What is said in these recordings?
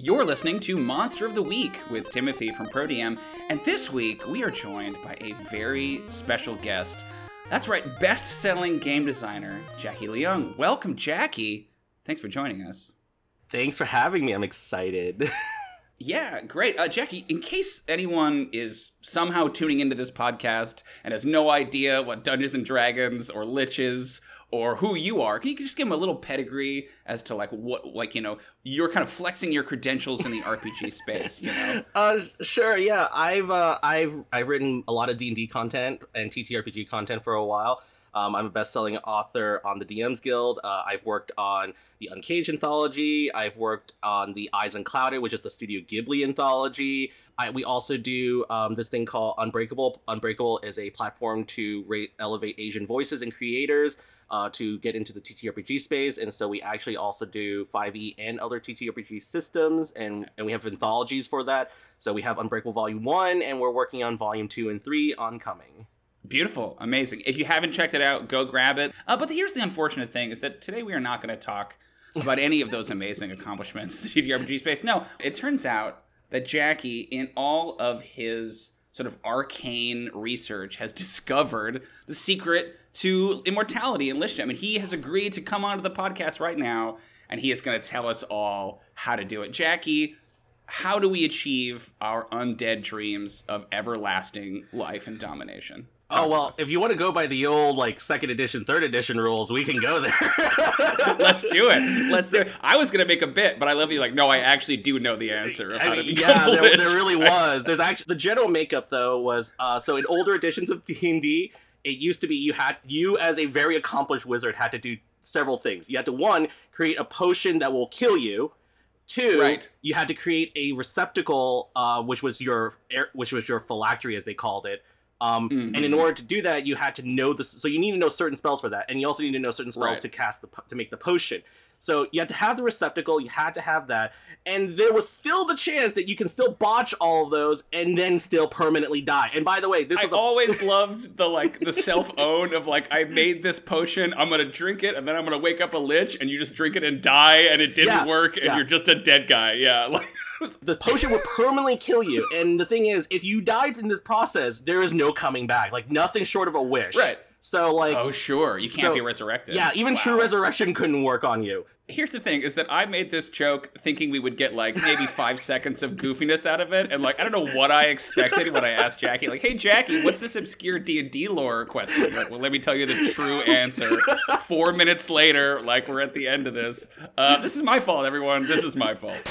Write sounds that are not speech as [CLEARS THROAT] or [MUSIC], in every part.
You're listening to Monster of the Week with Timothy from ProDM, and this week we are joined by a very special guest. That's right, best selling game designer, Jackie Leung. Welcome, Jackie. Thanks for joining us. Thanks for having me. I'm excited. [LAUGHS] Yeah, great. Uh, Jackie, in case anyone is somehow tuning into this podcast and has no idea what Dungeons and Dragons or Liches or who you are, can you just give them a little pedigree as to like what, like you know, you're kind of flexing your credentials in the RPG [LAUGHS] space, you know? Uh, sure. Yeah, I've uh, I've I've written a lot of D and D content and TTRPG content for a while. Um, I'm a best-selling author on the DMs Guild. Uh, I've worked on the Uncaged anthology. I've worked on the Eyes Unclouded, which is the Studio Ghibli anthology. I, we also do um, this thing called Unbreakable. Unbreakable is a platform to rate, elevate Asian voices and creators uh, to get into the TTRPG space. And so we actually also do 5e and other TTRPG systems, and, and we have anthologies for that. So we have Unbreakable Volume 1, and we're working on Volume 2 and 3 oncoming. Beautiful, amazing. If you haven't checked it out, go grab it. Uh, but here's the unfortunate thing: is that today we are not going to talk about any of those amazing accomplishments in the TTRPG space. No, it turns out that Jackie, in all of his sort of arcane research, has [LAUGHS] discovered the secret to immortality in Lich I mean, he has agreed to come onto the podcast right now, and he is going to tell us all how to do it. Jackie, how do we achieve our undead dreams of everlasting life and domination? Oh well, if you want to go by the old like second edition, third edition rules, we can go there. [LAUGHS] Let's do it. Let's do it. I was gonna make a bit, but I love you. Like, no, I actually do know the answer. I mean, yeah, there, there, really [LAUGHS] was. There's actually the general makeup though was uh, so in older editions of D and D, it used to be you had you as a very accomplished wizard had to do several things. You had to one create a potion that will kill you. Two, right. you had to create a receptacle, uh, which was your which was your phylactery as they called it um, mm-hmm. And in order to do that, you had to know this. So you need to know certain spells for that, and you also need to know certain spells right. to cast the to make the potion. So you had to have the receptacle. You had to have that, and there was still the chance that you can still botch all of those and then still permanently die. And by the way, this I was a- always [LAUGHS] loved the like the self own of like I made this potion. I'm gonna drink it, and then I'm gonna wake up a lich, and you just drink it and die, and it didn't yeah, work, and yeah. you're just a dead guy. Yeah, [LAUGHS] like the potion would permanently kill you. And the thing is, if you died in this process, there is no coming back. Like nothing short of a wish. Right. So like Oh sure, you can't so, be resurrected. Yeah, even wow. true resurrection couldn't work on you. Here's the thing is that I made this joke thinking we would get like maybe 5 seconds of goofiness out of it and like I don't know what I expected when I asked Jackie like, "Hey Jackie, what's this obscure D&D lore question?" Like, "Well, let me tell you the true answer." 4 minutes later, like we're at the end of this. Uh, this is my fault everyone. This is my fault.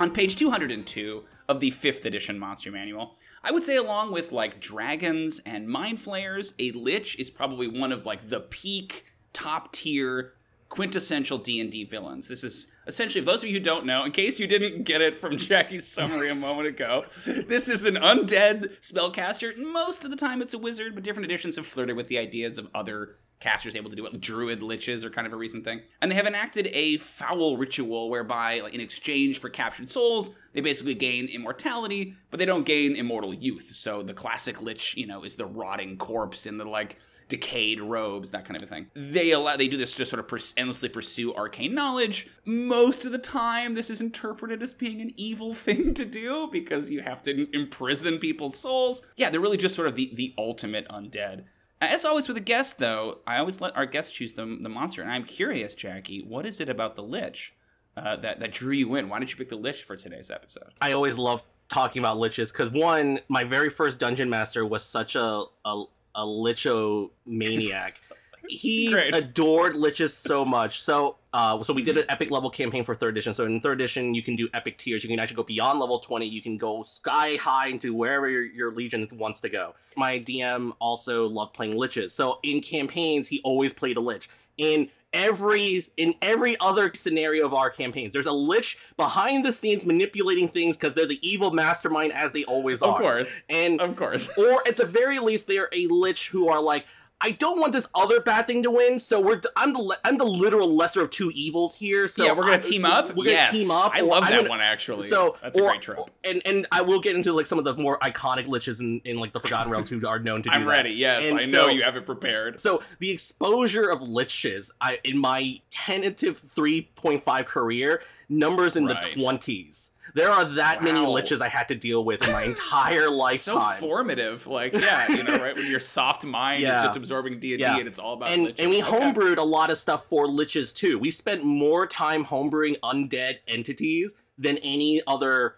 On page 202 of the 5th edition Monster Manual. I would say along with like dragons and mind flayers, a Lich is probably one of like the peak top tier quintessential D&D villains. This is essentially, for those of you who don't know, in case you didn't get it from [LAUGHS] Jackie's summary a moment ago, this is an undead spellcaster. Most of the time it's a wizard, but different editions have flirted with the ideas of other casters able to do it. Druid liches are kind of a recent thing. And they have enacted a foul ritual whereby, like, in exchange for captured souls, they basically gain immortality, but they don't gain immortal youth. So the classic lich, you know, is the rotting corpse in the like decayed robes, that kind of a thing. They allow they do this to sort of pers- endlessly pursue arcane knowledge. Most of the time, this is interpreted as being an evil [LAUGHS] thing to do because you have to imprison people's souls. Yeah, they're really just sort of the the ultimate undead. As always with a guest, though, I always let our guests choose the, the monster. And I'm curious, Jackie, what is it about the Lich uh, that, that drew you in? Why did you pick the Lich for today's episode? I always love talking about Liches because, one, my very first Dungeon Master was such a, a, a Licho maniac. [LAUGHS] he Great. adored liches so much. So, uh, so we did an epic level campaign for third edition. So in third edition, you can do epic tiers. You can actually go beyond level twenty. You can go sky high into wherever your, your legion wants to go. My DM also loved playing liches. So in campaigns, he always played a lich. In every in every other scenario of our campaigns. There's a lich behind the scenes manipulating things because they're the evil mastermind as they always are. Of course. And Of course. or at the very least, they are a lich who are like, I don't want this other bad thing to win, so we're I'm the I'm the literal lesser of two evils here. So yeah, we're gonna I- team so up. We're gonna yes. team up. I love that gonna- one actually. So that's a or- great trope. And and I will get into like some of the more iconic liches in, in like the Forgotten Realms who are known to I'm that. ready. Yes, And I so- know you have it prepared. So the exposure of liches, I in my tentative 3.5 career numbers in Right. the 20s. There are that many liches I had to deal with in my entire [LAUGHS] lifetime. so formative. Like, yeah, you know, right? When your soft mind Yeah. is just absorbing D and D, and it's all about and, liches. and we Okay. homebrewed a lot of stuff for liches too. We spent more time homebrewing undead entities than any other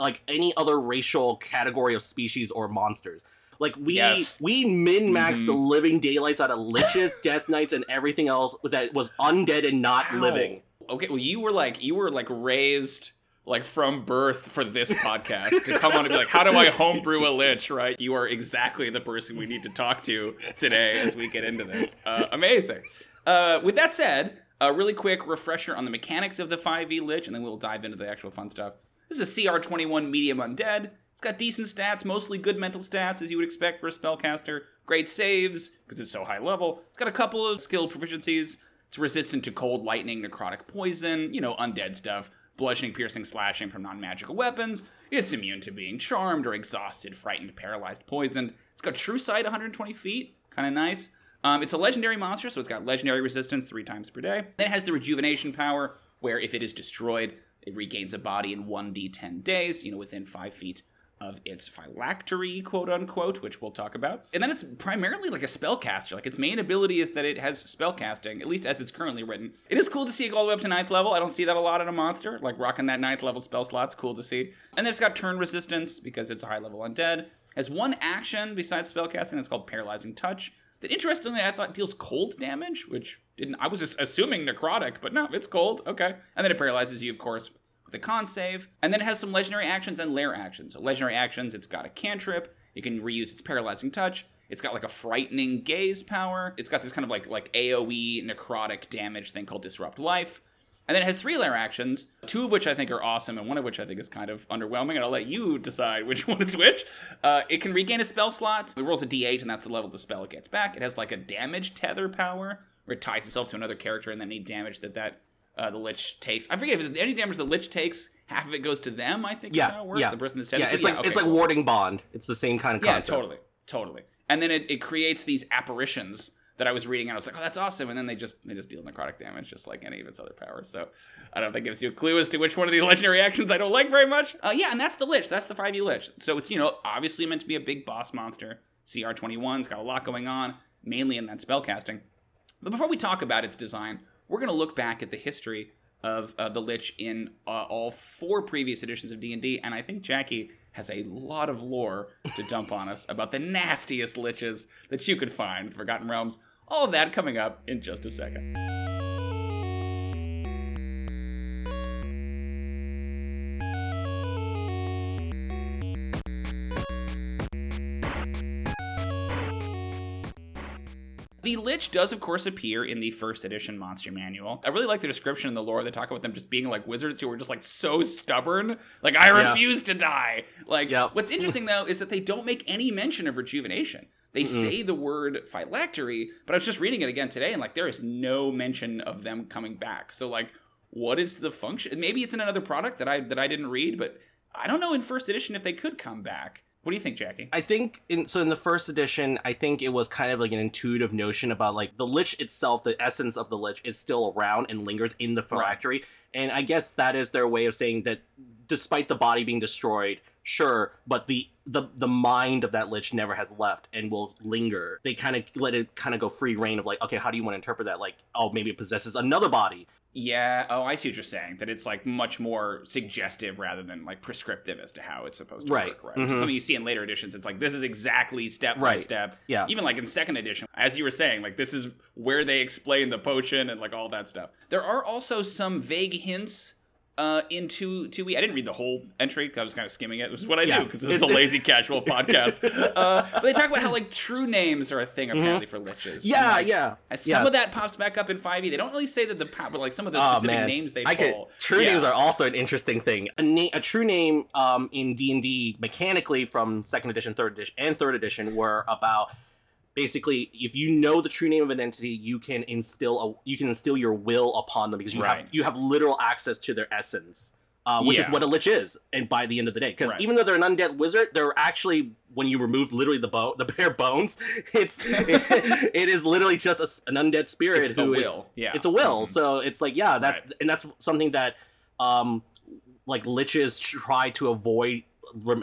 like any other racial category of species or monsters. Like we Yes. we min maxed Mhm. the living daylights out of liches, [LAUGHS] death knights, and everything else that was undead and not Wow. living. Okay, well, you were like, you were like raised like from birth for this podcast to come on and be like, how do I homebrew a lich? Right? You are exactly the person we need to talk to today as we get into this. Uh, amazing. Uh, with that said, a really quick refresher on the mechanics of the 5e lich, and then we'll dive into the actual fun stuff. This is a CR21 medium undead. It's got decent stats, mostly good mental stats, as you would expect for a spellcaster. Great saves, because it's so high level. It's got a couple of skill proficiencies. It's resistant to cold, lightning, necrotic poison, you know, undead stuff. Bludgeoning, piercing, slashing from non magical weapons. It's immune to being charmed or exhausted, frightened, paralyzed, poisoned. It's got true sight 120 feet. Kind of nice. Um, it's a legendary monster, so it's got legendary resistance three times per day. Then it has the rejuvenation power, where if it is destroyed, it regains a body in 1d10 days, you know, within 5 feet of its phylactery, quote unquote, which we'll talk about. And then it's primarily like a spellcaster. Like its main ability is that it has spellcasting, at least as it's currently written. It is cool to see it go all the way up to ninth level. I don't see that a lot in a monster. Like rocking that ninth level spell slot's cool to see. And then it's got turn resistance because it's a high level undead. Has one action besides spellcasting that's called paralyzing touch. That interestingly I thought deals cold damage, which didn't I was assuming necrotic, but no, it's cold. Okay. And then it paralyzes you, of course, a con save. And then it has some legendary actions and lair actions. So legendary actions, it's got a cantrip. You can reuse its paralyzing touch. It's got like a frightening gaze power. It's got this kind of like like AoE necrotic damage thing called disrupt life. And then it has three lair actions, two of which I think are awesome, and one of which I think is kind of underwhelming, and I'll let you decide [LAUGHS] which one is which. Uh, it can regain a spell slot. It rolls a d8, and that's the level of the spell it gets back. It has like a damage tether power, where it ties itself to another character, and then any damage that that uh, the lich takes. I forget if it's any damage the lich takes, half of it goes to them. I think is Yeah, how it works. yeah. The person that's Yeah, it's like okay, it's like warding bond. It's the same kind of concept. Yeah, totally, totally. And then it, it creates these apparitions that I was reading, and I was like, oh, that's awesome. And then they just they just deal necrotic damage, just like any of its other powers. So I don't know if that gives you a clue as to which one of the [LAUGHS] legendary actions I don't like very much. Uh, yeah, and that's the Lich. That's the 5e Lich. So it's, you know, obviously meant to be a big boss monster. CR21's got a lot going on, mainly in that spellcasting. But before we talk about its design, we're going to look back at the history of uh, the Lich in uh, all four previous editions of D&D, and I think Jackie has a lot of lore to dump on us about the nastiest Liches that you could find in Forgotten Realms. All of that coming up in just a second. Lich does, of course, appear in the first edition Monster Manual. I really like the description in the lore. They talk about them just being like wizards who were just like so stubborn. Like, I Yeah. refuse to die. Like, Yep. what's interesting though is that they don't make any mention of rejuvenation. They say the word phylactery, but I was just reading it again today and like there is no mention of them coming back. So, like, what is the function? Maybe it's in another product that I that I didn't read, but I don't know in first edition if they could come back. What do you think, Jackie? I think in so in the first edition, I think it was kind of like an intuitive notion about like the lich itself, the essence of the lich is still around and lingers in the phylactery. And I guess that is their way of saying that despite the body being destroyed, sure, but the the the mind of that lich never has left and will linger. They kind of let it kind of go free reign of like, okay, how do you want to interpret that? Like, oh, maybe it possesses another body. Yeah. Oh, I see what you're saying. That it's like much more suggestive rather than like prescriptive as to how it's supposed to Right. work. Right. Mhm. Something you see in later editions. It's like this is exactly step by step. Yeah. Even like in second edition, as you were saying, like this is where they explain the potion and like all that stuff. There are also some vague hints uh, in two two weeks. I didn't read the whole entry because I was kind of skimming it. Which is what I Yeah. do because this is a lazy casual [LAUGHS] podcast. Uh, but they talk about how like true names are a thing apparently for liches. Mm-hmm. Yeah, like, yeah. Some yeah. of that pops back up in 5e. They don't really say that the po- but like some of the Oh specific man, names they I could, pull. true Yeah. names are also an interesting thing. A, na- a true name um, in D and D mechanically from second edition, third edition, and third edition were about basically if you know the true name of an entity, you can instill a you can instill your will upon them because you Right. have you have literal access to their essence. Uh, which is what a lich is, and by the end of the day, because Right. even though they're an undead wizard, they're actually when you remove literally the bone, the [LAUGHS] bare bones, it's [LAUGHS] it is literally just a an undead spirit It's a who is will. yeah. it's a will Mhm. so it's like yeah that's Right. and that's something that um like liches try to avoid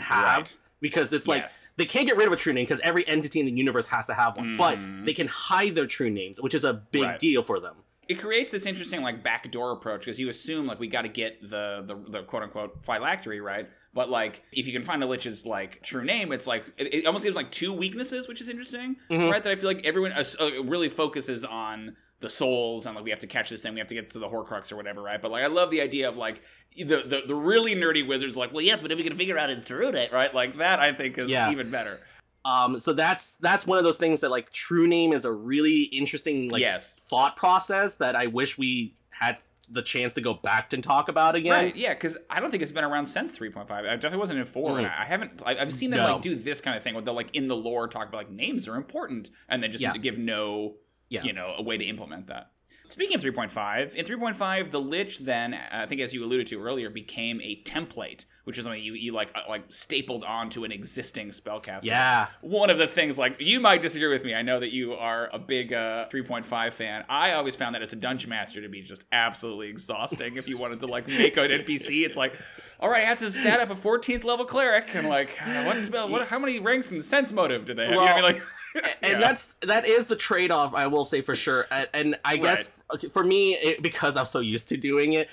have. Because it's like Yes. they can't get rid of a true name because every entity in the universe has to have one but Mhm. they can hide their true names which is a big Right. deal for them it creates this interesting like backdoor approach because you assume like we got to get the, the the quote unquote phylactery right but like if you can find a lich's like true name it's like it, it almost gives like two weaknesses which is interesting Mhm. right that i feel like everyone uh, really focuses on the souls and like we have to catch this thing we have to get to the horcrux or whatever right but like i love the idea of like the the, the really nerdy wizards like well yes but if we can figure out true name right like that i think is Yeah. even better um so that's that's one of those things that like true name is a really interesting like yes thought process that i wish we had the chance to go back and talk about again Right, yeah, because I don't think it's been around since 3.5. I definitely wasn't in 4, and Mm. I haven't, I- I've seen them, No. like, do this kind of thing where they'll, like, in the lore talk about, like, names are important, and then just Yeah. give no, Yeah. you know, a way to implement that. Speaking of 3.5, in 3.5, the Lich then, I think as you alluded to earlier, became a template, which is something you, you like, uh, like stapled onto an existing spellcaster. Yeah. One of the things like you might disagree with me. I know that you are a big uh 3.5 fan. I always found that as a dungeon master to be just absolutely exhausting if you wanted to like make an npc it's like all right i have to stat up a 14th level cleric and like uh, what spell what how many ranks in sense motive do they have? You know what i mean? Like [LAUGHS] and Yeah. that's that is the trade-off i will say for sure and, and i guess okay, for me it, because i'm so used to doing it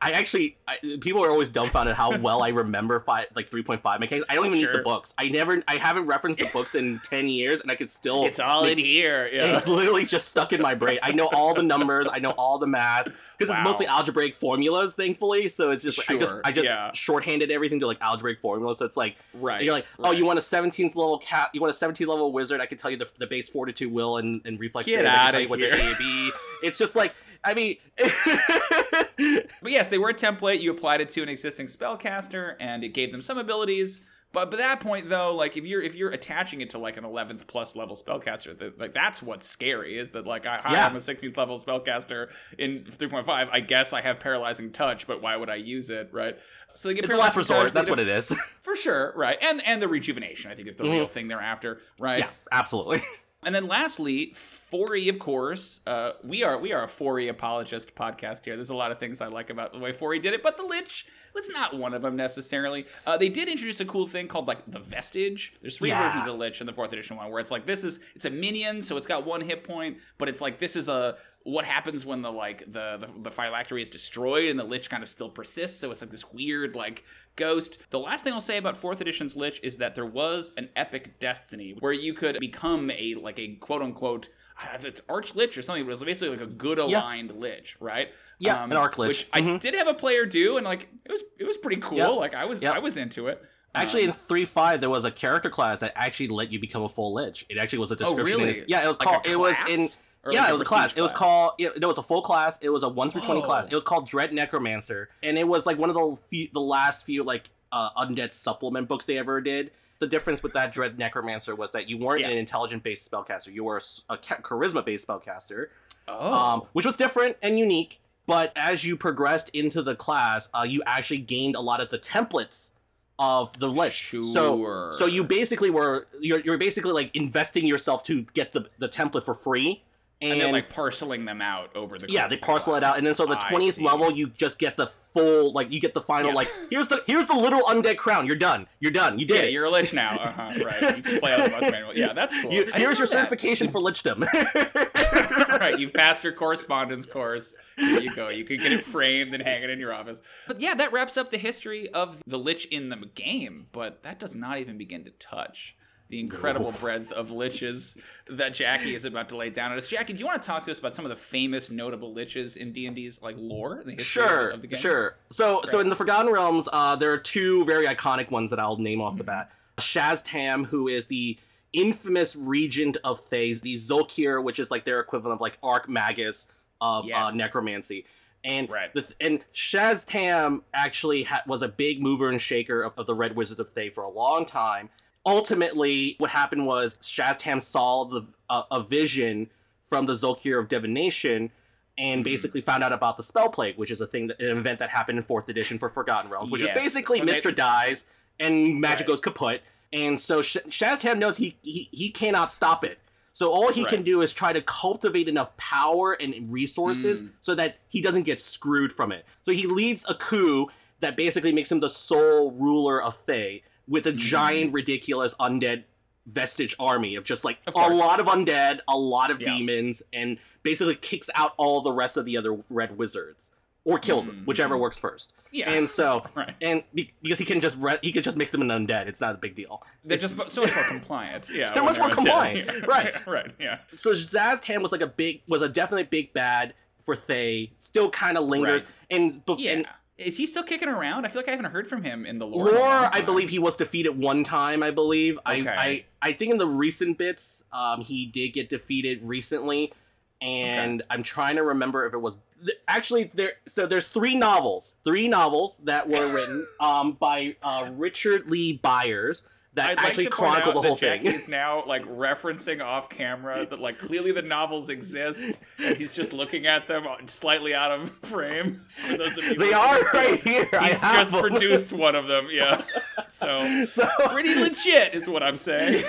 i actually I, people are always dumbfounded how well i remember five, like 3.5 mechanics i don't even need the books i never i haven't referenced the books in 10 years and i could still it's all in here yeah it's literally just stuck in my brain i know all the numbers i know all the math because Wow. it's mostly algebraic formulas thankfully so it's just like, i just i just yeah. shorthanded everything to like algebraic formulas so it's like right you're like, oh, right. you want a 17th level cat? You want a 17th level wizard? I can tell you the, the base fortitude will and, and reflex. Get. I can tell you what their here. A B. It's just like, I mean, [LAUGHS] yes, they were a template. You applied it to an existing spellcaster, and it gave them some abilities. But by that point, though, like if you're if you're attaching it to like an 11th plus level spellcaster, that, like that's what's scary is that like I, Yeah. I'm a 16th level spellcaster in 3.5. I guess I have paralyzing touch, but why would I use it, right? So they get it's a last resort. touch, That's what it is. for sure, right? And and the rejuvenation, I think, is the Mhm. real thing they're after, right? yeah, absolutely. [LAUGHS] And then lastly, 4E, of course. Uh, we are we are a 4E apologist podcast here. There's a lot of things I like about the way 4E did it, but the Lich was not one of them necessarily. Uh, they did introduce a cool thing called like the Vestige. There's three Yeah. versions of Lich in the fourth edition one, where it's like this is it's a minion, so it's got one hit point, but it's like this is a what happens when the like the the, the phylactery is destroyed and the lich kind of still persists so it's like this weird like ghost the last thing i'll say about fourth edition's lich is that there was an epic destiny where you could become a like a quote unquote if it's arch lich or something but it was basically like a good aligned lich right Yeah, an arc lich. which i Mhm. did have a player do and like it was it was pretty cool like i was i was into it Actually, Um, in three five, there was a character class that actually let you become a full lich. It actually was a oh description. in really yeah, it was Like called. It was in. Class? Or like yeah, it was a class. prestige It was called. It, it was a full class. It was a one through twenty Whoa. class. It was called Dread Necromancer, and it was like one of the few, the last few like uh, undead supplement books they ever did. The difference with that Dread Necromancer was that you weren't Yeah. an intelligent based spellcaster. You were a, cha- charisma based spellcaster, oh um, which was different and unique. But as you progressed into the class, uh, you actually gained a lot of the templates of the lich. So so you basically were you're, you're basically like investing yourself to get the the template for free. And, and, then like parceling them out over the yeah, they parcel it out, and then so the I twentieth see. level, you just get the full like you get the final Yeah. like here's the here's the literal undead crown. You're done. You're done. You did Yeah, it. you're a lich now. Uh-huh, [LAUGHS] right. You can play out the manual. Yeah, that's cool. You- here's your that. certification for lichdom. [LAUGHS] right, you've passed your correspondence course. Here you go. You can get it framed and hang it in your office. But yeah, that wraps up the history of the Lich in the game, but that does not even begin to touch the incredible breadth of liches that Jackie is about to lay down on us. Jackie, do you want to talk to us about some of the famous, notable liches in D and D's like lore, the history Sure, of the game? sure. So, so in the Forgotten Realms, uh, there are two very iconic ones that I'll name off the bat. Szass Tam, who is the infamous regent of Thay, the Zulkir, which is like their equivalent of like Arch Magus of uh, necromancy. And Right. the, and Szass Tam actually ha- was a big mover and shaker of, of the Red Wizards of Thay for a long time. Ultimately, what happened was Shaz Tam saw the uh, a vision from the Zulkir of divination and Mhm. basically found out about the spell plague, which is a thing that an event that happened in fourth edition for Forgotten Realms, which Yes. is basically they- Mystra dies and magic Right. goes kaput. And so Sh- Szass Tam knows he, he he cannot stop it. So all he can do is try to cultivate enough power and resources Mm. so that he doesn't get screwed from it. So he leads a coup that basically makes him the sole ruler of Thay with a Mhm. giant, ridiculous undead vestige army of just like Of a lot of undead, a lot of Yeah. demons, and basically kicks out all the rest of the other red wizards or kills them, Mhm. whichever works first. Yeah. And so, [LAUGHS] right. and be- because he can just re- he can just make them an undead, it's not a big deal. They're just so much more compliant. Yeah. [LAUGHS] They're much more compliant. Yeah. Right. [LAUGHS] right. Yeah. So Szass Tam was like a big was a definitely big bad for Thay. Still kind of lingers, Right. and, Yeah. and Is he still kicking around? I feel like I haven't heard from him in the lore. Lore, I believe he was defeated one time. I believe. Okay. I, I I think in the recent bits, um, he did get defeated recently, and I'm trying to remember if it was th- actually there. So there's three novels, three novels that were written [LAUGHS] um, by uh, Richard Lee Byers that I'd like actually point chronicle the whole that thing. Is now like referencing off camera that like clearly the novels exist, and he's just looking at them slightly out of frame. For those of you they are right here. I He's just them. produced one of them. Yeah. [LAUGHS] So So pretty legit is what I'm saying.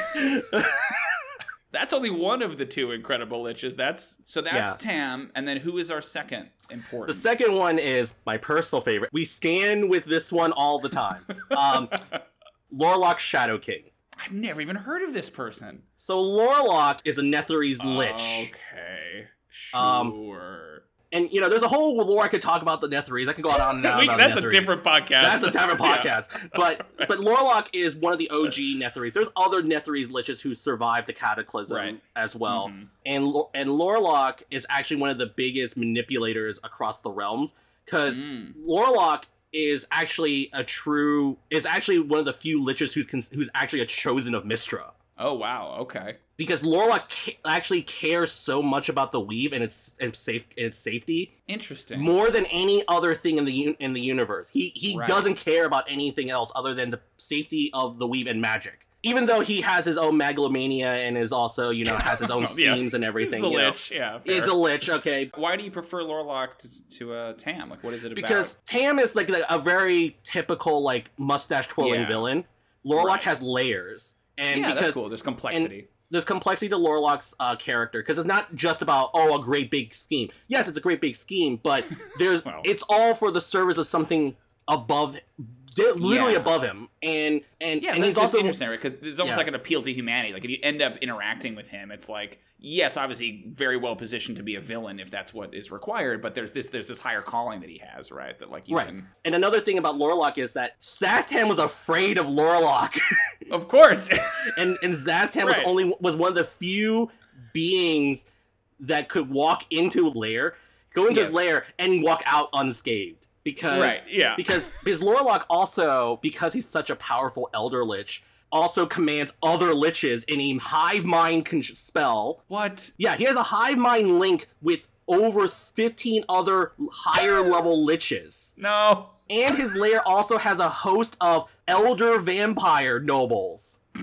That's only one of the two incredible liches. That's so that's Yeah. Tam, and then who is our second important? The second one is my personal favorite. We stand with this one all the time. Um, [LAUGHS] Larloch Shadow King. I've never even heard of this person. So Larloch is a Netherese lich, Okay. Um, Sure. and you know there's a whole lore I could talk about the Netherese. I can go on and on [LAUGHS] We- that's a different podcast. That's a different [LAUGHS] Yeah. podcast. But but Larloch is one of the OG Netherese. There's other Netherese liches who survived the Cataclysm Right. as well. Mhm. And and Larloch is actually one of the biggest manipulators across the realms because Mm. Larloch is actually a true is actually one of the few liches who's who's actually a chosen of Mystra. Oh wow. Okay. Because Larloch ca- actually cares so much about the weave and its and safe and its safety Interesting. more than any other thing in the un- in the universe. He he Right. doesn't care about anything else other than the safety of the weave and magic. Even though he has his own megalomania and is also you know has his own [LAUGHS] Yeah. schemes and everything. It's a you know. lich. Yeah. fair. It's a lich, okay. Why do you prefer Larloch to, to uh, Tam? Like, what is it about? Because Tam is like a very typical like mustache twirling Yeah. villain. Larloch Right. has layers, and yeah, because that's cool. There's complexity. there's complexity to Larloch's uh, character because it's not just about oh a great big scheme. Yes, it's a great big scheme, but [LAUGHS] there's Well. it's all for the service of something above, di- literally Yeah. above him, and and yeah, and he's also interesting, right? Because it's almost Yeah. like an appeal to humanity. Like, if you end up interacting with him, it's like, yes, obviously, very well positioned to be a villain if that's what is required. But there's this, there's this higher calling that he has, right? That like you Right. can, And another thing about Larloch is that Szass Tam was afraid of Larloch, [LAUGHS] of course. [LAUGHS] and and Szass Tam was only was one of the few beings that could walk into his lair, go into Yes. his lair, and walk out unscathed because right. Yeah. because because Larloch also because he's such a powerful Elder Lich also commands other liches in a hive mind con- spell. what? Yeah, he has a hive mind link with over 15 other higher [GASPS] level liches. No. And his lair also has a host of elder vampire nobles. [CLEARS THROAT]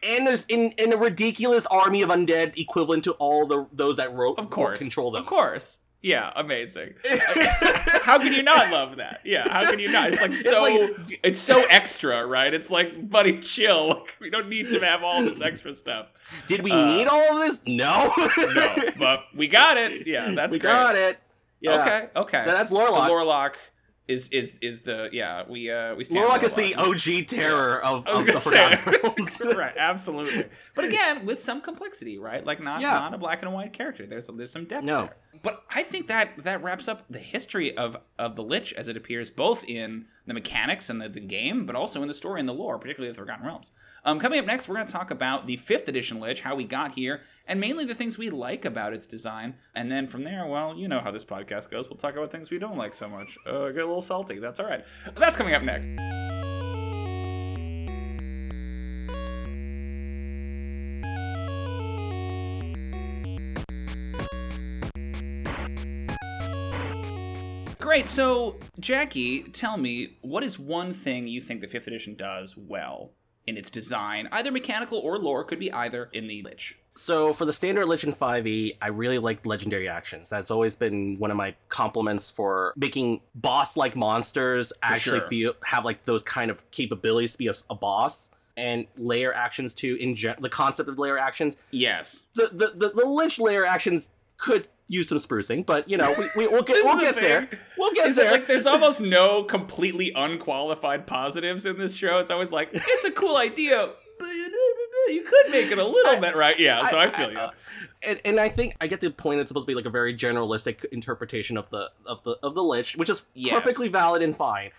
And there's in, in a ridiculous army of undead equivalent to all the those that ro- Of course. control them. Of course. Yeah, amazing. [LAUGHS] how can you not love that? Yeah, how can you not? It's like [LAUGHS] It's so like- it's so extra, right? It's like, buddy, chill. Like, we don't need to have all this extra stuff. Did we Uh, need all of this? No. [LAUGHS] No, but we got it. Yeah, that's great. we great. got it. Yeah. Okay, okay. That's So Larloch. Is is is the yeah we uh we stand with is the OG terror of, of the Forgotten. Realms. [LAUGHS] right, absolutely. But again, with some complexity, right? Like not Yeah. not a black and white character. There's there's some depth No. there. But I think that that wraps up the history of of the Lich as it appears both in the mechanics and the, the game, but also in the story and the lore, particularly the Forgotten Realms. Um, coming up next, we're going to talk about the fifth edition Lich, how we got here, and mainly the things we like about its design. And then from there, well, you know how this podcast goes. We'll talk about things we don't like so much. Uh, get a little salty. That's all right. That's coming up next. Great. So, Jackie, tell me, what is one thing you think the fifth edition does well in its design, either mechanical or lore? Could be either in the Lich. So for the standard Legend 5e, I really like legendary actions. That's always been one of my compliments for making boss-like monsters actually sure. feel have like those kind of capabilities to be a, a boss. And lair actions too. In gen- the concept of lair actions, Yes. the the, the, the Lich lair actions could use some sprucing, but you know we, we we'll get [LAUGHS] we'll the get there. We'll get Is there. like there's almost no completely unqualified positives in this show? It's always like it's a cool idea, but [LAUGHS] you could make it a little I- bit right. Yeah, so I, feel you. uh, and, and I think I get the point. It's supposed to be like a very generalistic interpretation of the of the of the lich, which is Yes. perfectly valid and fine.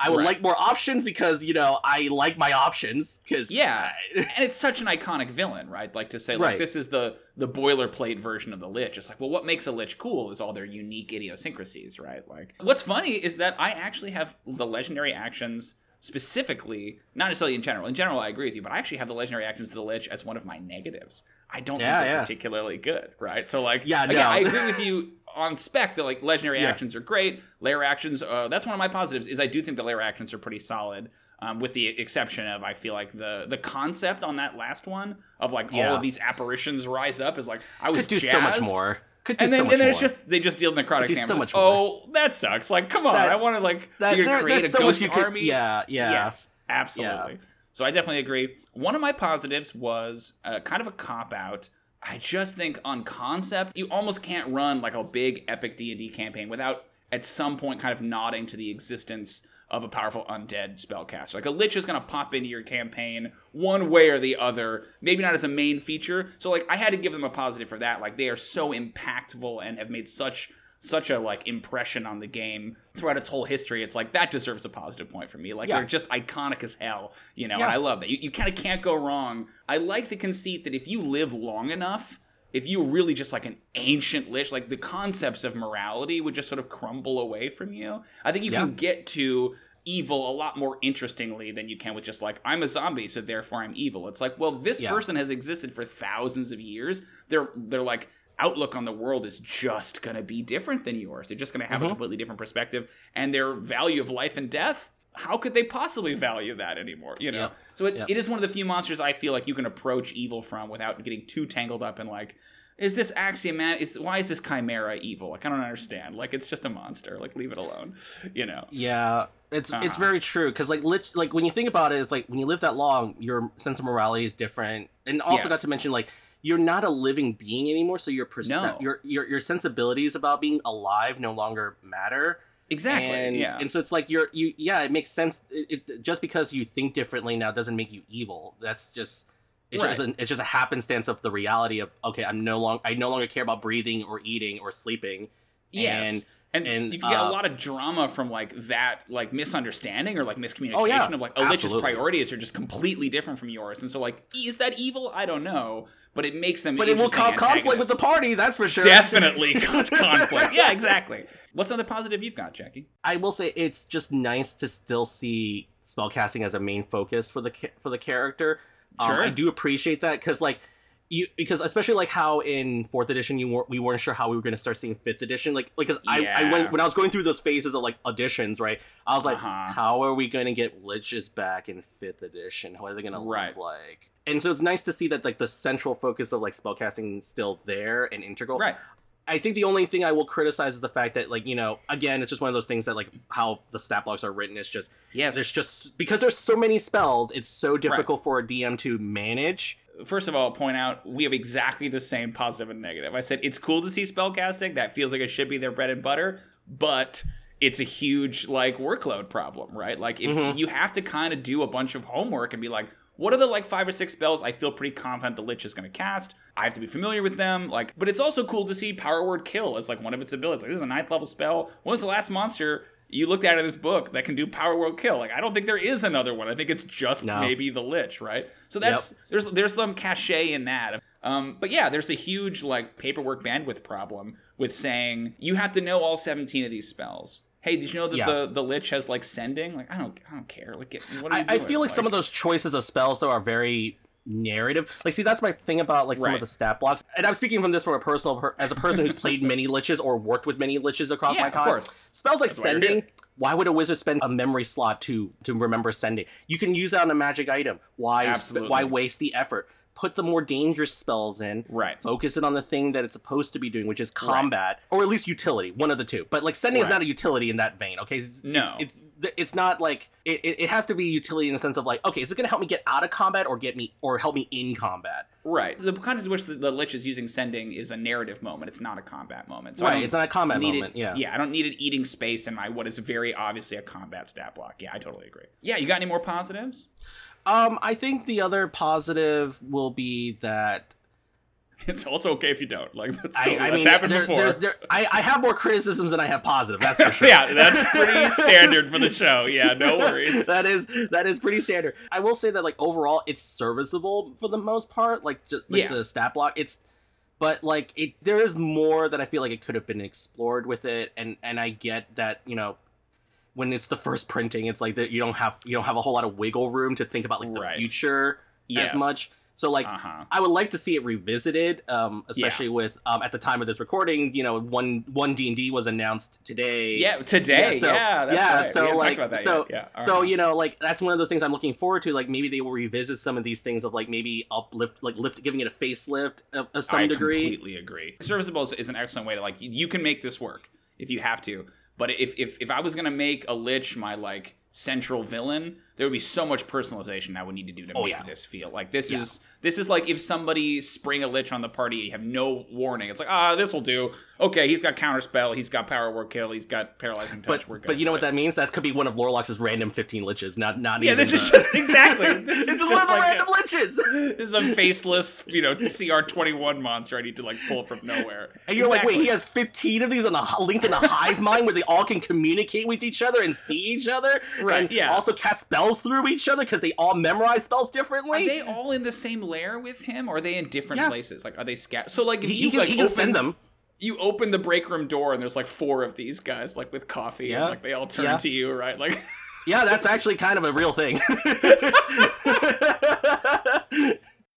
I would Right. like more options because you know I like my options because Yeah. [LAUGHS] and it's such an iconic villain, right? Like to say like Right. this is the the boilerplate version of the Lich. It's like, well, what makes a Lich cool is all their unique idiosyncrasies, right? Like what's funny is that I actually have the legendary actions specifically, not necessarily in general. In general, I agree with you, but I actually have the legendary actions of the Lich as one of my negatives. I don't Yeah, think they're yeah. particularly good, right? So like, Yeah, again, no. I agree with you on spec that like legendary Yeah. actions are great. Lair actions, uh, that's one of my positives. Is I do think the lair actions are pretty solid. Um, with the exception of, I feel like the the concept on that last one of like all of these apparitions rise up is like I was could do so much more. Could do And then, so much and then it's more. just they just deal necrotic do damage. so much oh, that sucks! Like, come on! That- I want to like that, you're gonna there- create there's a so much ghost you could- army. Yeah, yeah. Yes, absolutely. So I definitely agree. One of my positives was uh, kind of a cop out. I just think on concept, you almost can't run like a big epic D and D campaign without at some point kind of nodding to the existence of a powerful undead spellcaster. Like a lich is going to pop into your campaign one way or the other, maybe not as a main feature. So like I had to give them a positive for that. Like they are so impactful and have made such such a like impression on the game throughout its whole history. It's like that deserves a positive point for me. Like Yeah. they're just iconic as hell, you know. Yeah. And I love that. You, you kind of can't go wrong. I like the conceit that if you live long enough, if you were really just like an ancient lich, like the concepts of morality would just sort of crumble away from you. I think you Yeah. can get to evil a lot more interestingly than you can with just like I'm a zombie, so therefore I'm evil. It's like, well, this Yeah. person has existed for thousands of years. They're they're like outlook on the world is just going to be different than yours. They're just going to have a Mhm. completely different perspective and their value of life and death. How could they possibly value that anymore? You know, Yep. so it, Yep. it is one of the few monsters I feel like you can approach evil from without getting too tangled up in like, is this axiomat? Is why is this chimera evil? Like I don't understand. Like it's just a monster. Like leave it alone. You know. Yeah, it's it's Uh-huh. very true because like lit, like when you think about it, it's like when you live that long, your sense of morality is different, and also Yes. not to mention like you're not a living being anymore, so your No. your your your sensibilities about being alive no longer matter. Exactly. And, yeah. and so it's like you're you yeah it makes sense it, it just because you think differently now doesn't make you evil that's just it's just Right. an, it's just a happenstance of the reality of okay i'm no longer i no longer care about breathing or eating or sleeping Yes. and And, and, you can get a uh, lot of drama from like that like misunderstanding or like miscommunication Oh, yeah. of like a lich's priorities are just completely different from yours. And so like is that evil? I don't know. But it makes them but it will interesting cause conflict with the party that's for sure Definitely [LAUGHS] cause conflict. Yeah, exactly. What's another positive you've got, Jackie? I will say it's just nice to still see spellcasting as a main focus for the for the character. Um, Sure. I do appreciate that because like you because especially like how in fourth edition you weren't we weren't sure how we were going to start seeing fifth edition like like 'cause I, I went when I was going through those phases of like auditions right I was like Uh-huh. how are we going to get liches back in fifth edition how are they going to Right. look like and so it's nice to see that like the central focus of like spellcasting is still there and integral Right. I think the only thing I will criticize is the fact that, like, you know, again, it's just one of those things that, like, how the stat blocks are written. It's just Yes. there's just because there's so many spells, it's so difficult for a DM to manage. First of all, point out we have exactly the same positive and negative. I said it's cool to see spellcasting. That feels like it should be their bread and butter, but it's a huge like workload problem, right? Like if Mhm. you have to kind of do a bunch of homework and be like, what are the like five or six spells I feel pretty confident the Lich is going to cast? I have to be familiar with them. Like, but it's also cool to see Power Word Kill as like one of its abilities. Like this is a ninth level spell. When was the last monster you looked at it in this book that can do power word kill. Like I don't think there is another one. I think it's just No. maybe the Lich, right? So that's there's there's some cachet in that. Um, but yeah, there's a huge like paperwork bandwidth problem with saying you have to know all 17 of these spells. Hey, did you know that Yeah. the the Lich has like sending? Like I don't I don't care. Like get, what are I, you I doing? feel like, some of those choices of spells though are very narrative. Like, see, that's my thing about like some Right. of the stat blocks. And I'm speaking from this from a personal, per- as a person who's [LAUGHS] played many liches or worked with many liches across Yeah, my of time. course. Spells like That's sending. Why would a wizard spend a memory slot to to remember sending? You can use that on a magic item. Why sp- why waste the effort? Put the more dangerous spells in. Right. Focus it on the thing that it's supposed to be doing, which is combat, or at least utility, one of the two. But like sending is not a utility in that vein. Okay, it's, No. it's, it's it's not like it, it it has to be utility in the sense of like okay, is it going to help me get out of combat or get me or help me in combat? Right. The context in which the, the Lich is using sending is a narrative moment. It's not a combat moment. So right, it's not a combat moment. It, yeah. Yeah, I don't need it eating space in my what is very obviously a combat stat block. Yeah, I totally agree. Yeah, you got any more positives? Um, I think the other positive will be that It's also okay if you don't. Like that's, I, I that's mean, happened there- before. there's- there- I, I have more criticisms than I have positive. That's for [LAUGHS] sure. yeah, that's pretty standard for the show. Yeah, no [LAUGHS] worries. that is that is pretty standard. I will say that like overall, it's serviceable for the most part. Like just like Yeah. the stat block, it's but like it there is more that I feel like it could have been explored with it, and and I get that you know when it's the first printing, it's like that you don't have you don't have a whole lot of wiggle room to think about like the Right. future Yes. as much. So like Uh-huh. I would like to see it revisited, um, especially with um, at the time of this recording. You know, one one D and D was announced today. Yeah, today. Yeah, so- yeah, that's yeah, right. so, like, so-. Yeah. So uh-huh. you know, like that's one of those things I'm looking forward to. Like maybe they will revisit some of these things of like maybe uplift, like lift, giving it a facelift of, of some I degree. I completely agree. Serviceable is, an excellent way to like you can make this work if you have to. But if if if I was gonna make a lich my like central villain, there would be so much personalization I would need to do to Oh, make yeah. this feel like this Yeah. is this is like if somebody spring a lich on the party, you have no warning. It's like ah, this will do. Okay, he's got counterspell, he's got power word kill, he's got paralyzing touch. But but you know what that means? That could be one of Larloch's random 15 liches, not not even. Yeah, this is just exactly. [LAUGHS] This is it's just just one of the like a- random liches. [LAUGHS] this is a faceless, you know, CR21 monster I need to like pull from nowhere. And you're like, wait, he has 15 of these on a linked in a hive mind where they all can communicate with each other and see each other, Right, And yeah. also cast spells through each other because they all memorize spells differently. Are they all in the same lair with him, or are they in different Yeah. places? Like, are they scattered? So, like, if he, you can, like open, send them. you open the break room door, and there's like four of these guys, like with coffee, Yeah. and like they all turn Yeah. to you, right? Like, [LAUGHS] Yeah, that's actually kind of a real thing. [LAUGHS]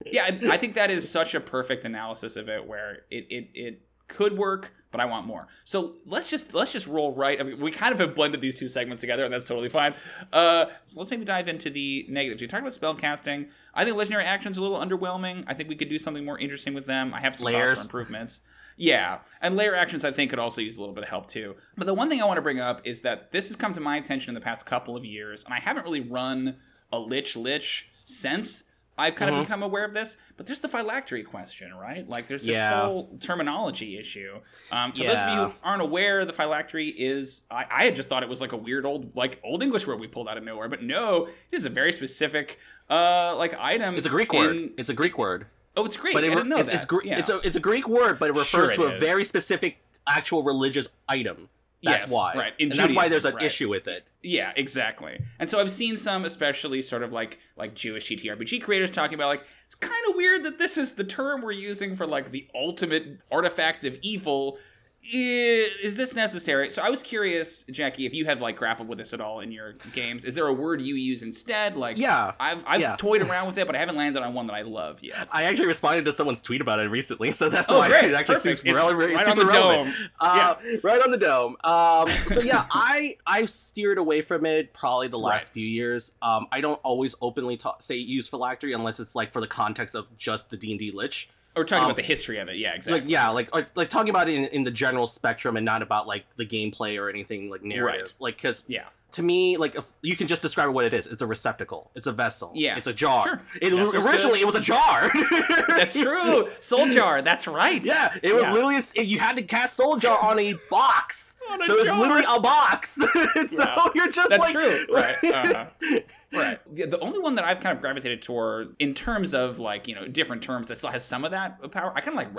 yeah, I, I think that is such a perfect analysis of it, where it it it could work, but I want more. So let's just let's just roll right. I mean, we kind of have blended these two segments together, and that's totally fine. Uh, so let's maybe dive into the negatives. You talked about spell casting. I think legendary actions are a little underwhelming. I think we could do something more interesting with them. I have some Layers. for improvements. Yeah, and lair actions I think could also use a little bit of help too. But the one thing I want to bring up is that this has come to my attention in the past couple of years, and I haven't really run a lich lich since I've kind Mhm. of become aware of this. But there's the phylactery question, right? Like there's this Yeah. whole terminology issue. Um, for those of you who aren't aware, the phylactery is I, I had just thought it was like a weird old like old English word we pulled out of nowhere, but no, it is a very specific uh like item. it's a Greek word. It's a Greek word. Oh, it's Greek. But I didn't know it's, that. it's, Gre- yeah. it's a it's a Greek word, but it refers Sure to a is. very specific actual religious item. That's Yes, why. right, in and that's why there's an right. issue with it. Yeah, exactly. And so I've seen some, especially sort of like like Jewish TTRPG creators talking about like it's kind of weird that this is the term we're using for like the ultimate artifact of evil. Is this necessary? So I was curious, Jackie, if you have like grappled with this at all in your games. Is there a word you use instead? Like, Yeah, I've I've yeah. toyed around [LAUGHS] with it, but I haven't landed on one that I love yet. I actually responded to someone's tweet about it recently, so that's Oh, why great, it actually perfect. seems really, really right on super the relevant. dome. Uh, Right on the dome. Um, so yeah, [LAUGHS] I I've steered away from it probably the last Right. few years. Um, I don't always openly talk, say use phylactery unless it's like for the context of just the D and D lich. Or talking Um, about the history of it. Yeah, exactly. Like yeah, like, like like talking about it in, in the general spectrum and not about like the gameplay or anything like narrative. Right. Like because yeah. To me, like if, you can just describe what it is. It's a receptacle. It's a vessel. Yeah. It's a jar. Sure. It, originally good. it was a jar. [LAUGHS] That's true. Soul jar. That's right. Yeah, it was Yeah. literally a- you had to cast Soul Jar on a box, [LAUGHS] On a so it's literally a box. [LAUGHS] so Yeah. you're just That's like, true. Right. Uh-huh. Right. The, the only one that I've kind of gravitated toward in terms of like, you know, different terms that still has some of that power, I kind of like Mm-hmm.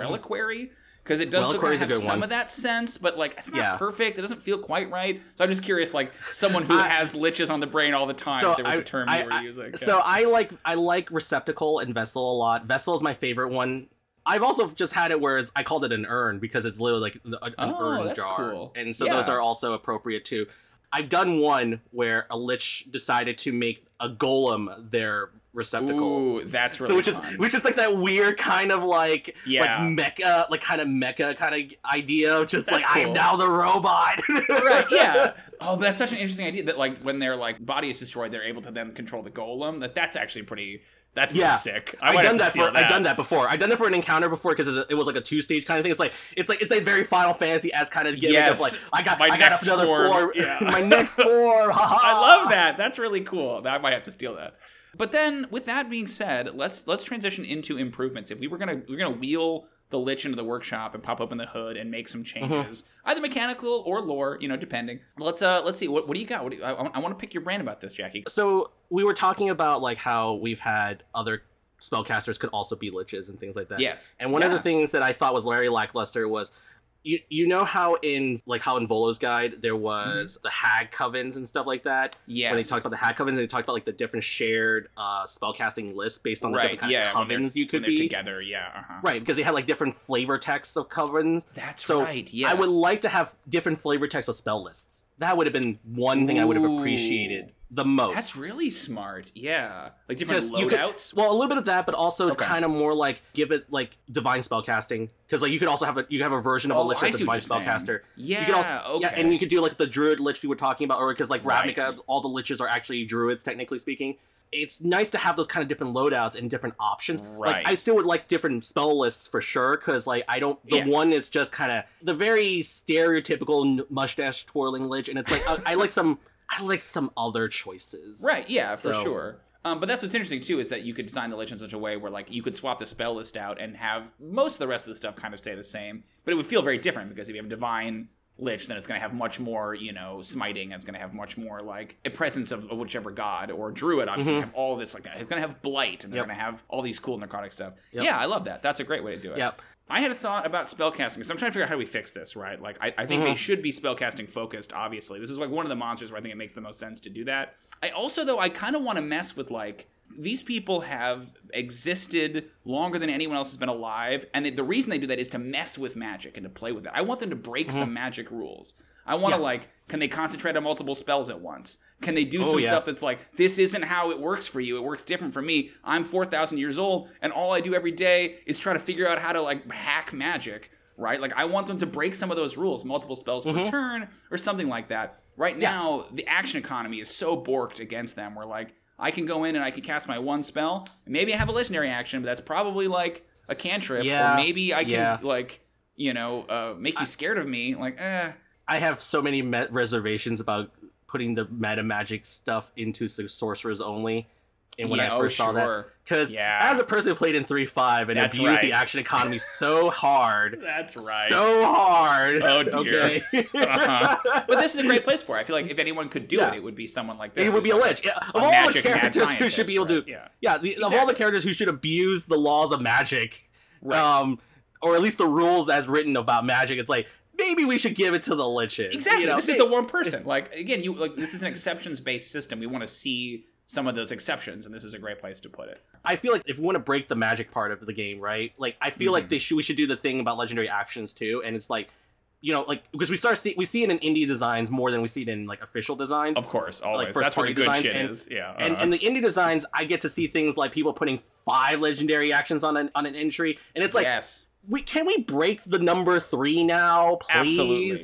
Because it does Well, still of have some one. of that sense, but like it's not Yeah. perfect. It doesn't feel quite right. So I'm just curious, like someone who I- has liches on the brain all the time. if there was a term I- you were I- using. So I like I like receptacle and vessel a lot. Vessel is my favorite one. I've also just had it where it's, I called it an urn because it's literally like an Oh, urn that's jar, cool. and so those are also appropriate too. I've done one where a lich decided to make a golem their receptacle. Ooh, that's really so which is which is like that weird kind of like Yeah. like mecha like kind of mecha kind of idea of just That's like cool. I'm now the robot. [LAUGHS] right yeah [LAUGHS] oh that's such an interesting idea that like when their like body is destroyed they're able to then control the golem that that's actually pretty that's pretty Yeah. sick I I've done that for I've done that before. I've done it for an encounter before because it was like a two stage kind of thing. It's like it's like it's a very Final Fantasy as kind of gimmick Yes. of like I got My I got next another form. four. Yeah. [LAUGHS] my next four. I love that. That's really cool. I might have to steal that. But then, with that being said, let's let's transition into improvements. If we were gonna we are gonna wheel the lich into the workshop and pop open the hood and make some Mm-hmm. changes, either mechanical or lore, you know, depending. Let's uh let's see. What, what do you got? What do you, I, I want to pick your brain about this, Jackie. So we were talking about like how we've had other spellcasters could also be liches and things like that. Yes. And one of the things that I thought was very lackluster was you you know how in like how in Volo's guide there was the hag covens and stuff like that. Mm-hmm. When they talked about the hag covens, and they talked about like the different shared uh spellcasting lists based on the right. different kind Yeah. of covens you could be. together. Yeah. Uh-huh. Right, because they had like different flavor texts of covens. That's So right. Yeah. I would like to have different flavor texts of spell lists. That would have been one thing I would have appreciated the most. That's really smart. Yeah. Like different you could- loadouts. Well, a little bit of that, but also Okay. kind of more like give it like divine spellcasting. Because like you could also have a you have a version of Oh, a lich that's a divine spellcaster. yeah. You could also okay. yeah, and you could do like the druid lich you were talking about, or because like Right. All the liches are actually druids technically speaking. It's nice to have those kind of different loadouts and different options. Right. Like I still would like different spell lists for sure, because like I don't. The Yeah. one is just kind of the very stereotypical mustache twirling lich, and it's like I, I like some. I like some other choices. Right, yeah, for sure. Um, but that's what's interesting too is that you could design the lich in such a way where like you could swap the spell list out and have most of the rest of the stuff kind of stay the same, but it would feel very different because if you have divine lich, then it's going to have much more you know smiting. It's going to have much more like a presence of, of whichever god or druid. Obviously, have all this like that. It's going to have blight and they're Mm-hmm. Yep. going to have all these cool necrotic stuff. Yep. Yeah, I love that. That's a great way to do it. Yep. I had a thought about spellcasting because I'm trying to figure out how do we fix this, right? Like, I, I think Mm-hmm. they should be spellcasting focused, obviously. This is like one of the monsters where I think it makes the most sense to do that. I also, though, I kind of want to mess with like, these people have existed longer than anyone else has been alive, and the, the reason they do that is to mess with magic and to play with it. I want them to break some magic rules. I want to, Mm-hmm. Yeah. like, can they concentrate on multiple spells at once? Can they do Oh, some yeah. stuff that's like, this isn't how it works for you. It works different for me. I'm 4,000 years old, and all I do every day is try to figure out how to like hack magic, right? Like, I want them to break some of those rules, multiple spells Mm-hmm. per turn, or something like that. Right now, the action economy is so borked against them. Where like, I can go in and I can cast my one spell. Maybe I have a legendary action, but that's probably like a cantrip, Yeah, or maybe I can yeah. like, you know, uh, make you scared of me. Like, eh. I have so many reservations about putting the meta magic stuff into sorcerers only. And when Yeah, I oh, first saw that, because Yeah. as a person who played in three five and That's abused the action economy so hard, [LAUGHS] That's right. so hard. Oh, dear. Okay. Uh-huh. But this is a great place for it. I feel like if anyone could do Yeah. it, it would be someone like this. it would be a like Yeah, of all the characters who should be able to, right? yeah, the, of all the characters who should abuse the laws of magic, Right. um, or at least the rules as written about magic, it's like maybe we should give it to the liches. Exactly. You know? this is the one person. Like again, you like this is an exceptions based system. We want to see some of those exceptions, and this is a great place to put it. I feel like if we want to break the magic part of the game, right? Like I feel Mm-hmm. like they should we should do the thing about legendary actions too, and it's like, you know, like because we start see we see it in indie designs more than we see it in like official designs. Of course, always. first That's where the good designs shit and- is. Yeah. and uh-huh. and the indie designs, I get to see things like people putting five legendary actions on an on an entry, and it's like, yes, we can we break the number three now, please?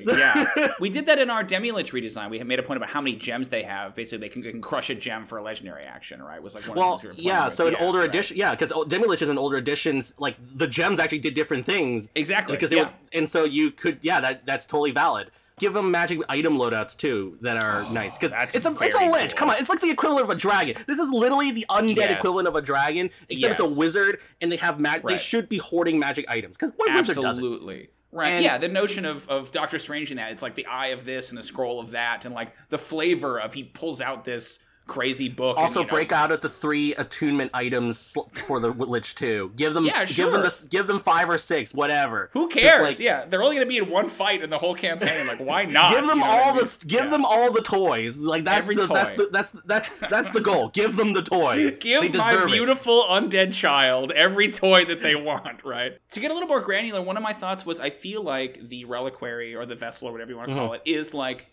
absolutely. Yeah, [LAUGHS] we did that in our Demi-Lich redesign. We made a point about how many gems they have. Basically, they can, can crush a gem for a legendary action. Right? Was like one well, of we yeah. with. So in Yeah, older right. edition, yeah, because Demi-Liches in older editions, like the gems actually did different things. Exactly. because they yeah. were, and so you could yeah that that's totally valid give them magic item loadouts too that are oh, nice because Oh, it's a it's a lich cool. come on it's like the equivalent of a dragon this is literally the undead Yes. equivalent of a dragon except it's a wizard and they have mag they should be hoarding magic items because what wizard doesn't Absolutely. Right. And- yeah, the notion of, of Doctor Strange in that, it's like the eye of this and the scroll of that, and like the flavor of he pulls out this crazy book. and, Also, know, break out of the three attunement items for the Lich too. Give them, Yeah, give them, sure. this, give them five or six, whatever. Who cares? like, yeah, they're only gonna be in one fight in the whole campaign. Like, why [LAUGHS] not? Give them You know all I mean? the, give Yeah. them all the toys. Like that's Every the, that's the, that's that that's the goal. Give them the toys. [LAUGHS] Give my deserve it. beautiful undead child every toy that they want, right? To get a little more granular, one of my thoughts was I feel like the reliquary or the vessel or whatever you want to Mm-hmm. call it is like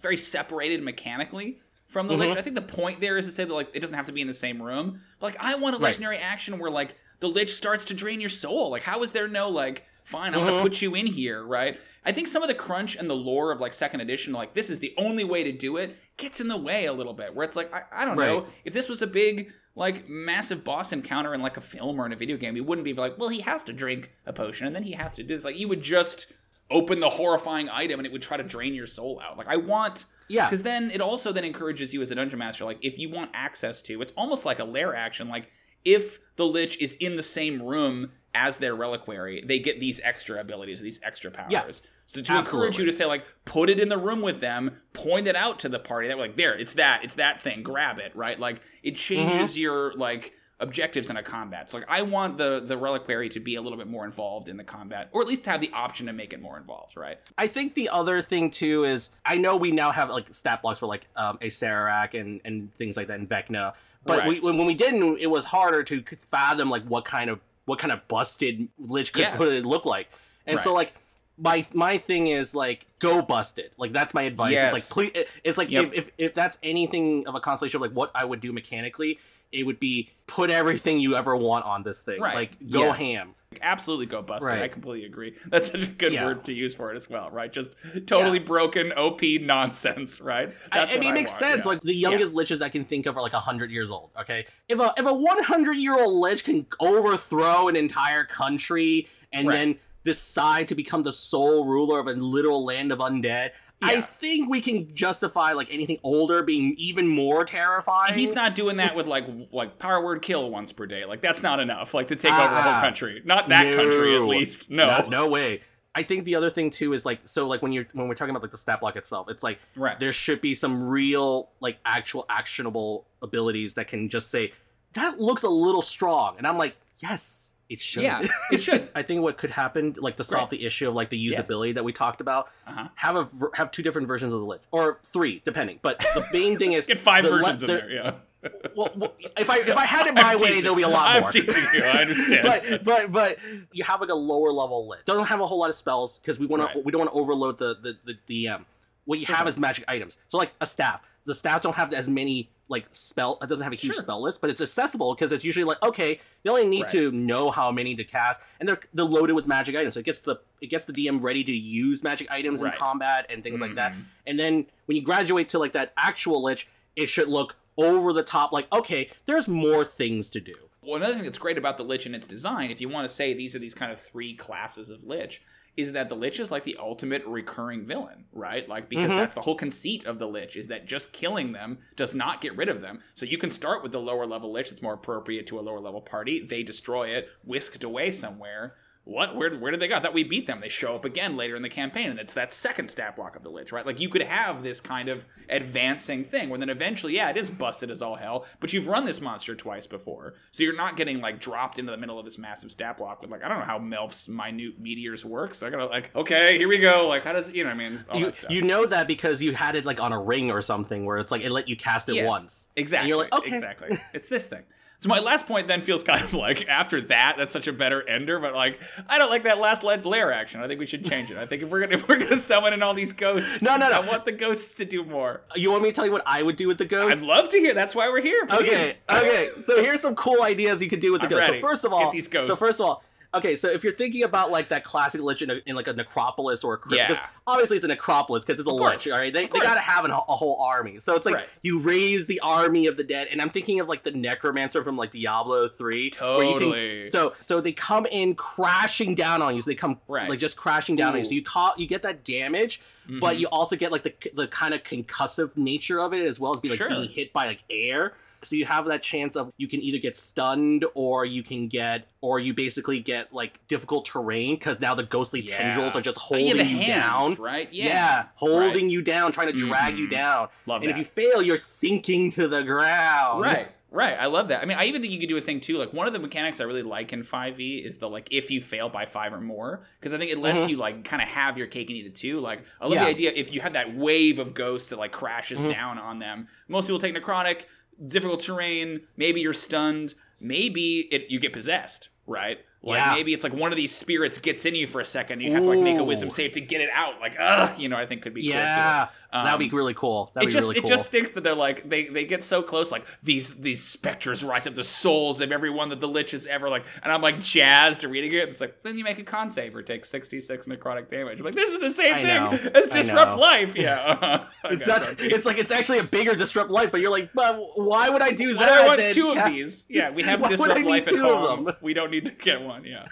very separated mechanically from the Mm-hmm. lich. I think the point there is to say that like it doesn't have to be in the same room. But like I want a Right. legendary action where like the lich starts to drain your soul. Like how is there no like fine, I'm gonna Mm-hmm. put you in here, right? I think some of the crunch and the lore of like second edition, like this is the only way to do it, gets in the way a little bit. Where it's like, I, I don't know, if this was a big like massive boss encounter in like a film or in a video game, you wouldn't be like, well, he has to drink a potion and then he has to do this. Like you would just open the horrifying item and it would try to drain your soul out. Like I want Yeah. because then it also then encourages you as a dungeon master, like if you want access to, it's almost like a lair action. Like if the lich is in the same room as their reliquary, they get these extra abilities, these extra powers. Yeah. So to encourage you to say like, put it in the room with them, point it out to the party. That like, there, it's that, it's that thing. Grab it, right? Like it changes Mm-hmm. your like objectives in a combat. So like I want the the reliquary to be a little bit more involved in the combat, or at least have the option to make it more involved, right? I think the other thing too is I know we now have like stat blocks for like um, Acererak and and things like that in Vecna, but Right. we, when, when we didn't, it was harder to fathom like what kind of what kind of busted Lich could Yes. put it look like, and so like. My my thing is like go busted. Like that's my advice. Yes. It's like please. It's like Yep. if, if if that's anything of a constellation of like what I would do mechanically, it would be put everything you ever want on this thing. Right. Like go Yes. ham. Absolutely go busted. Right. I completely agree. That's such a good Yeah. word to use for it as well, right? Just totally Yeah. broken OP nonsense, right? I, That's I what mean, it makes want, sense. yeah. Like the youngest liches I can think of are like hundred years old. Okay, if a if a one hundred year old lich can overthrow an entire country and Right. then decide to become the sole ruler of a literal land of undead, I think we can justify like anything older being even more terrifying. He's not doing that with like like power word kill once per day. Like that's not enough. Like to take over a whole Ah. country. Not that country at least. No. no, no way. I think the other thing too is like so like when you're when we're talking about like the stat block itself, it's like Right. there should be some real like actual actionable abilities that can just say that looks a little strong and i'm like yes it should Yeah, it should. [LAUGHS] i think what could happen like to solve Right. the issue of like the Yes. usability that we talked about Uh-huh. have a have two different versions of the lich or three depending but the main [LAUGHS] thing is Get five the le- versions in the- there, yeah. [LAUGHS] well, well, if i if i had it my I'm way teasing. there'll be a lot I'm more teasing you, I understand. but but but you have like a lower level lit. Doesn't have a whole lot of spells because we want to we don't want to overload the, the the DM. What you have is magic items. So like a staff. The staffs don't have as many like spell. It doesn't have a huge Sure. spell list, but it's accessible because it's usually like okay, you only need Right. to know how many to cast, and they're they're loaded with magic items. So it gets the it gets the DM ready to use magic items Right. in combat and things like that. Mhm. And then when you graduate to like that actual lich, it should look over the top. Like okay, there's more things to do. Well, another thing that's great about the Lich and its design, if you want to say these are these kind of three classes of Lich, is that the Lich is like the ultimate recurring villain, right? Like, because Mhm. that's the whole conceit of the Lich, is that just killing them does not get rid of them. So you can start with the lower level Lich that's more appropriate to a lower level party. They destroy it, whisked away somewhere. What? Where, where did they go? I thought we beat them. They show up again later in the campaign, and it's that second stat block of the Lich, right? Like you could have this kind of advancing thing where then eventually, yeah, it is busted as all hell, but you've run this monster twice before. So you're not getting like dropped into the middle of this massive stat block with like, I don't know how Melf's minute meteors work. So I gotta like, okay, here we go. Like, how does, you know what I mean? You, that you know that because you had it like on a ring or something where it's like it let you cast it Yes, once. Exactly. And you're like, okay. Exactly. It's this thing. So my last point then feels kind of [LAUGHS] like after that, that's such a better ender. But like, I don't like that last lead lair action. I think we should change it. I think if we're gonna [LAUGHS] if we're gonna summon in all these ghosts, No, no, no. I want the ghosts to do more. You want me to tell you what I would do with the ghosts? I'd love to hear. That's why we're here. Please. Okay, okay. So here's some cool ideas you could do with the I'm ghost. ready. So first of Get all, these so first of all, okay. So if you're thinking about like that classic lich in, a, in like a necropolis or a crypt, Yeah. because obviously it's a necropolis because it's a Of lich. All right, they, they gotta have an, a whole army. So it's like Right. you raise the army of the dead, and I'm thinking of like the necromancer from like Diablo three. where you Totally. can, so so they come in crashing down on you. So they come Right. like just crashing down on you. So you call you get that damage. But Mhm. you also get like the the kind of concussive nature of it as well as being like Sure. being hit by like air. So you have that chance of you can either get stunned or you can get or you basically get like difficult terrain because now the ghostly Yeah. tendrils are just Oh, holding yeah, the you down. right? Yeah, Yeah, holding you down, trying to drag you Mhm. down. Love it. and that. if you fail, you're sinking to the ground. Right, right. I love that. I mean, I even think you could do a thing too. Like one of the mechanics I really like in 5e is the like if you fail by five or more, because I think it lets Mhm. you like kind of have your cake and eat it too. Like I love Yeah. the idea if you have that wave of ghosts that like crashes Mhm. down on them. Most people take necrotic, difficult terrain. Maybe you're stunned. Maybe it you get possessed. Right. Like Yeah. maybe it's like one of these spirits gets in you for a second. You have to like make a wisdom save to get it out. Like ugh, you know. I think could be cool too. Yeah, that'd Um, be really cool. That'd it be just really cool. it just stinks that they're like they they get so close like these these specters rise up the souls of everyone that the lich has ever like and I'm like jazzed to reading it. It's like then you make a con save or take 66 necrotic damage. I'm like this is the same I thing know. [LAUGHS] as disrupt life. Yeah, [LAUGHS] [LAUGHS] it's not. It's like it's actually a bigger disrupt life, but you're like, but why would I do Why that? I want then, two of these? Yeah, we have Why would I disrupt life at home. them? We don't need to get one. Yeah,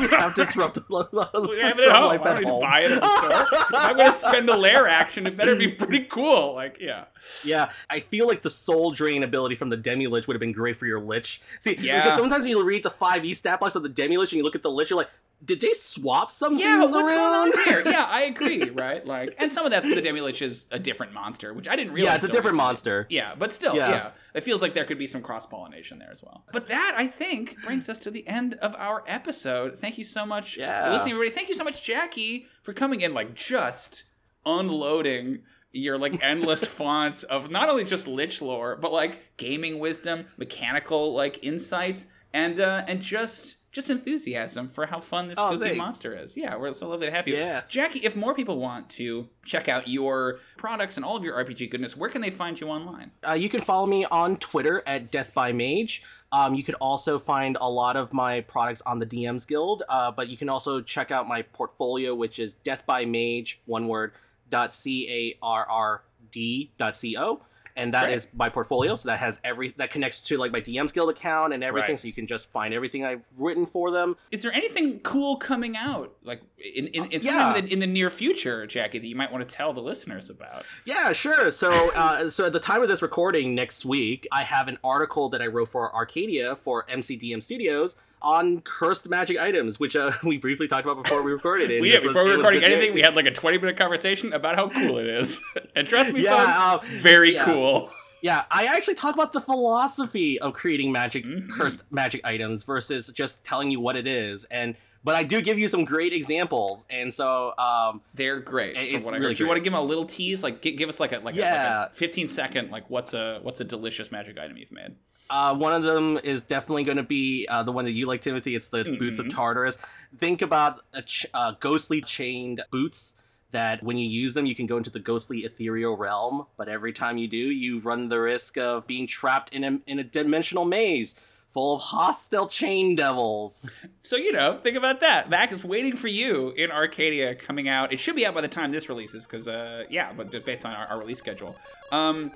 we have disrupt. we disrupt have it at home. I don't at need home. to buy it at the store. I'm gonna spend the lair action, it better be pretty cool. Like yeah. Yeah, I feel like the soul drain ability from the demi lich would have been great for your lich. See, Yeah. because sometimes when you read the five E stat blocks of the demi lich and you look at the lich, you're like, did they swap some Yeah, what's around? going on here? Yeah, I [LAUGHS] agree, right? Like, and some of that's the Demilich is a different monster, which I didn't realize. Yeah, it's a different recently. monster. Yeah, but still, yeah. Yeah. it feels like there could be some cross pollination there as well. But that I think brings us to the end of our episode. Thank you so much for Yeah. listening, everybody. Thank you so much, Jackie, for coming in, like just unloading your like endless [LAUGHS] fonts of not only just lich lore, but like gaming wisdom, mechanical like insight, and uh and just just enthusiasm for how fun this Oh, goofy thanks. monster is. Yeah, we're so lovely to have you. Yeah. Jackie, if more people want to check out your products and all of your RPG goodness, where can they find you online? Uh, you can follow me on Twitter at Death by Mage. Um, you could also find a lot of my products on the DM's Guild, uh, but you can also check out my portfolio, which is Death by Mage, one word, dot c a r r d dot c o, and that is Great. my portfolio. So that has every that connects to like my DM's Guild account and everything. Right. So you can just find everything I've written for them. Is there anything cool coming out, like in in, in, yeah. in, the, in the near future, Jackie, that you might want to tell the listeners about? Yeah, sure. So, uh, so at the time of this recording next week, I have an article that I wrote for Arcadia for MCDM Studios on cursed magic items, which uh, [LAUGHS] we briefly talked about before we recorded it. We, yeah, was- before we were was recording anything, we had like a 20 minute conversation about how cool it is. [LAUGHS] and trust me, Yeah, folks, uh, very yeah. cool. Yeah, I actually talk about the philosophy of creating magic, Mhm. cursed magic items versus just telling you what it is, and but I do give you some great examples, and so um, They're great. It's really. Do you want to give them a little tease? Like, gi- give us like a like, a, Yeah. like a 15 second like what's a what's a delicious magic item you've made? Uh, one of them is definitely going to be uh, the one that you like, Timothy. It's the boots of Mhm. Tartarus. Think about a ch- uh, ghostly chained boots that when you use them, you can go into the ghostly ethereal realm. But every time you do, you run the risk of being trapped in a, in a dimensional maze full of hostile chain devils. So you know, think about that. That is waiting for you in Arcadia coming out. It should be out by the time this releases, because uh, yeah, but based on our, our release schedule. Um,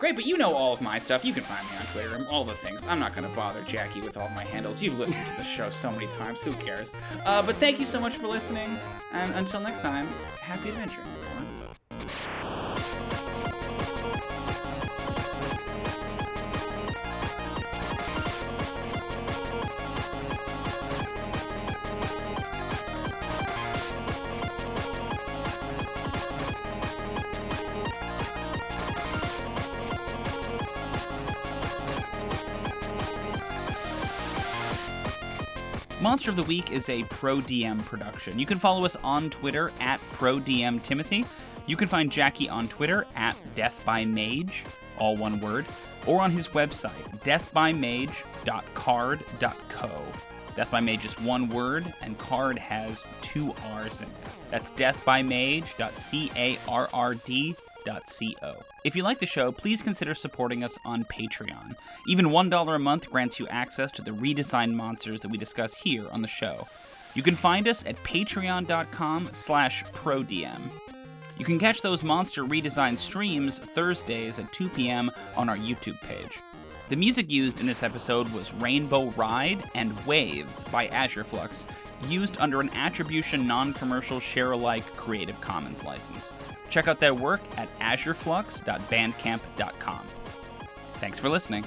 great, but you know all of my stuff. You can find me on Twitter and all the things. I'm not gonna bother Jackie with all my handles. You've listened to the show so many times. Who cares? Uh, but thank you so much for listening, and until next time, happy adventuring. everyone. Monster of the Week is a Pro DM production. You can follow us on Twitter at ProDMTimothy. You can find Jackie on Twitter at Death by Mage, all one word, or on his website, deathbymage.carrd.co. Death by Mage is one word, and card has two R's in it. That's deathbymage.carrd.co. If you like the show, please consider supporting us on Patreon. Even $1 a month grants you access to the redesigned monsters that we discuss here on the show. You can find us at patreon.com slash prodm. You can catch those monster redesign streams Thursdays at 2 p.m. on our YouTube page. The music used in this episode was Rainbow Ride and Waves by Azure Flux, used under an attribution non commercial share alike Creative Commons license. Check out their work at azureflux.bandcamp.com. Thanks for listening.